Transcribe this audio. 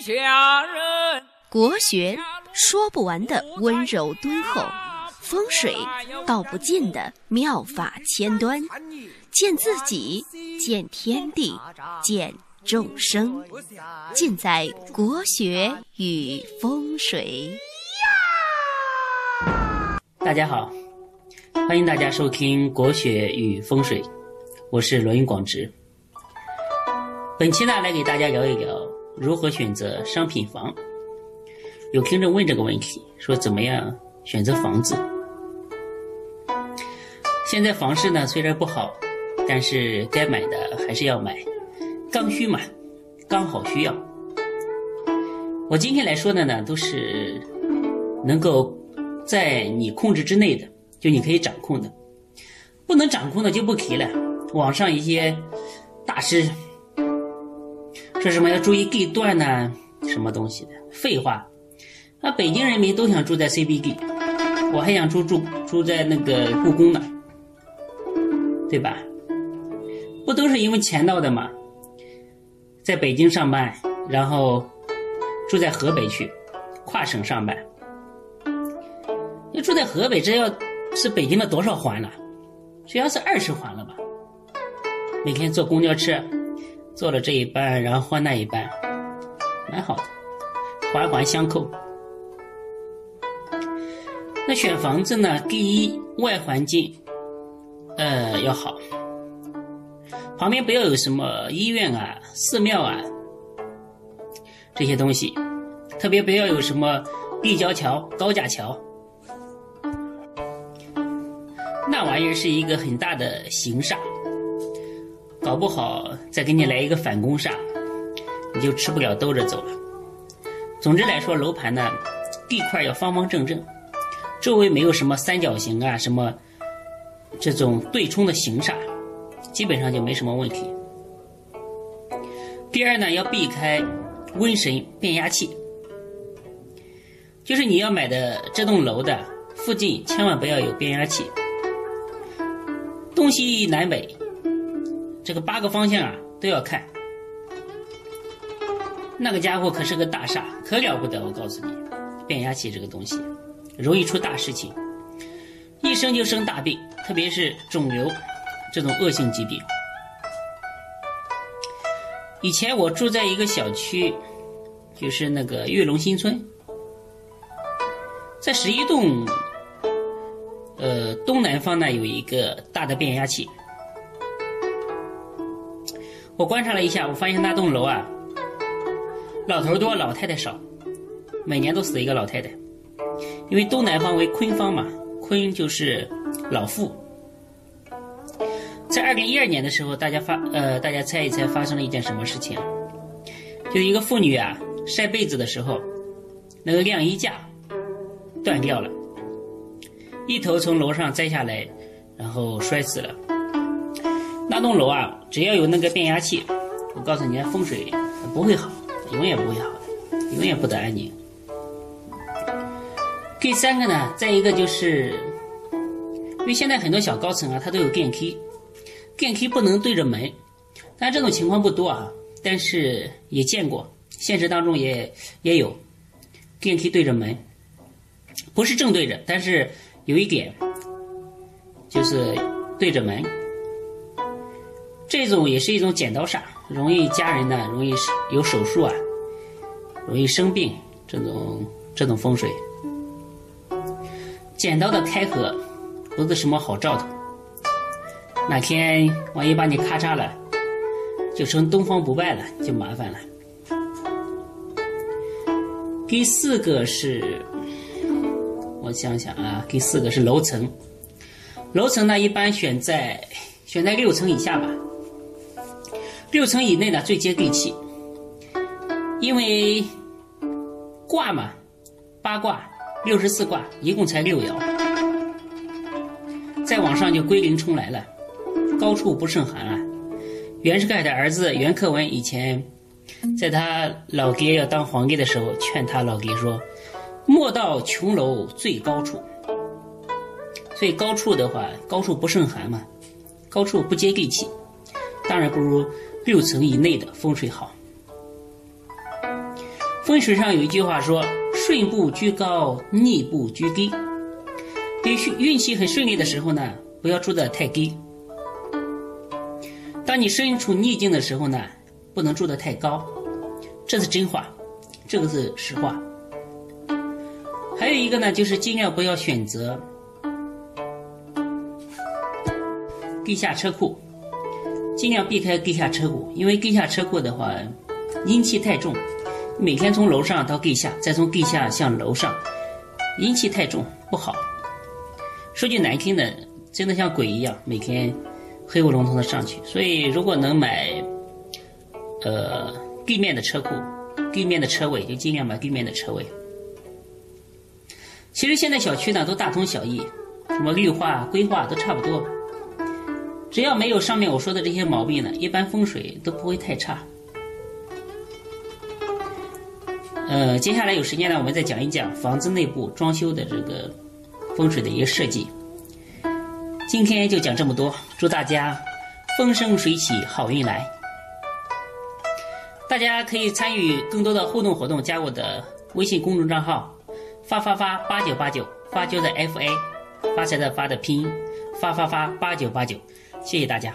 下人。国学说不完的温柔敦厚，风水道不尽的妙法千端，见自己，见天地，见众生，尽在国学与风水。大家好，欢迎大家收听《国学与风水》，我是罗云广直。本期呢，来给大家聊一聊如何选择商品房。有听众问这个问题，说怎么样选择房子？现在房市呢虽然不好，但是该买的还是要买，刚需嘛，刚好需要。我今天来说的呢，都是能够在你控制之内的，就你可以掌控的，不能掌控的就不提了。网上一些大师说什么要注意地段呢，什么东西的，废话。那北京人民都想住在 CBD，我还想住住住在那个故宫呢，对吧？不都是因为钱闹的吗？在北京上班，然后住在河北去，跨省上班。要住在河北，这要是北京的多少环了？只要是二十环了吧？每天坐公交车，做了这一半，然后换那一半，蛮好的，环环相扣。那选房子呢？第一，外环境，呃，要好，旁边不要有什么医院啊、寺庙啊这些东西，特别不要有什么立交桥、高架桥，那玩意儿是一个很大的形煞，搞不好再给你来一个反攻煞，你就吃不了兜着走了。总之来说，楼盘呢，地块要方方正正。周围没有什么三角形啊，什么这种对冲的形煞，基本上就没什么问题。第二呢，要避开瘟神变压器，就是你要买的这栋楼的附近千万不要有变压器，东西南北这个八个方向啊都要看，那个家伙可是个大煞，可了不得，我告诉你，变压器这个东西。容易出大事情，一生就生大病，特别是肿瘤这种恶性疾病。以前我住在一个小区，就是那个悦龙新村，在十一栋，呃东南方呢有一个大的变压器。我观察了一下，我发现那栋楼啊，老头多，老太太少，每年都死一个老太太。因为东南方为坤方嘛，坤就是老妇。在二零一二年的时候，大家发呃，大家猜一猜发生了一件什么事情？就是一个妇女啊晒被子的时候，那个晾衣架断掉了，一头从楼上栽下来，然后摔死了。那栋楼啊，只要有那个变压器，我告诉你，风水不会好，永远不会好的，永远不得安宁。第三个呢，再一个就是，因为现在很多小高层啊，它都有电梯，电梯不能对着门，但这种情况不多啊，但是也见过，现实当中也也有，电梯对着门，不是正对着，但是有一点，就是对着门，这种也是一种剪刀煞，容易家人呢容易有手术啊，容易生病，这种这种风水。剪刀的开合不是什么好兆头，哪天万一把你咔嚓了，就成东方不败了，就麻烦了。第四个是，我想想啊，第四个是楼层，楼层呢一般选在选在六层以下吧，六层以内呢最接地气，因为卦嘛，八卦。六十四卦一共才六爻，再往上就归零冲来了。高处不胜寒啊！袁世凯的儿子袁克文以前在他老爹要当皇帝的时候，劝他老爹说：“莫到琼楼最高处。”所以高处的话，高处不胜寒嘛，高处不接地气，当然不如六层以内的风水好。风水上有一句话说：“顺不居高，逆不居低。”对运气很顺利的时候呢，不要住得太低；当你身处逆境的时候呢，不能住得太高。这是真话，这个是实话。还有一个呢，就是尽量不要选择地下车库，尽量避开地下车库，因为地下车库的话，阴气太重，每天从楼上到地下，再从地下向楼上，阴气太重不好。说句难听的，真的像鬼一样，每天黑咕隆咚的上去。所以，如果能买，呃，地面的车库，地面的车位，就尽量买地面的车位。其实现在小区呢都大同小异，什么绿化规划都差不多，只要没有上面我说的这些毛病呢，一般风水都不会太差。呃，接下来有时间呢，我们再讲一讲房子内部装修的这个风水的一个设计。今天就讲这么多，祝大家风生水起，好运来！大家可以参与更多的互动活动，加我的微信公众账号。发发发八九八九，发就的 F A，发财的发的拼音，发发发八九八九，谢谢大家。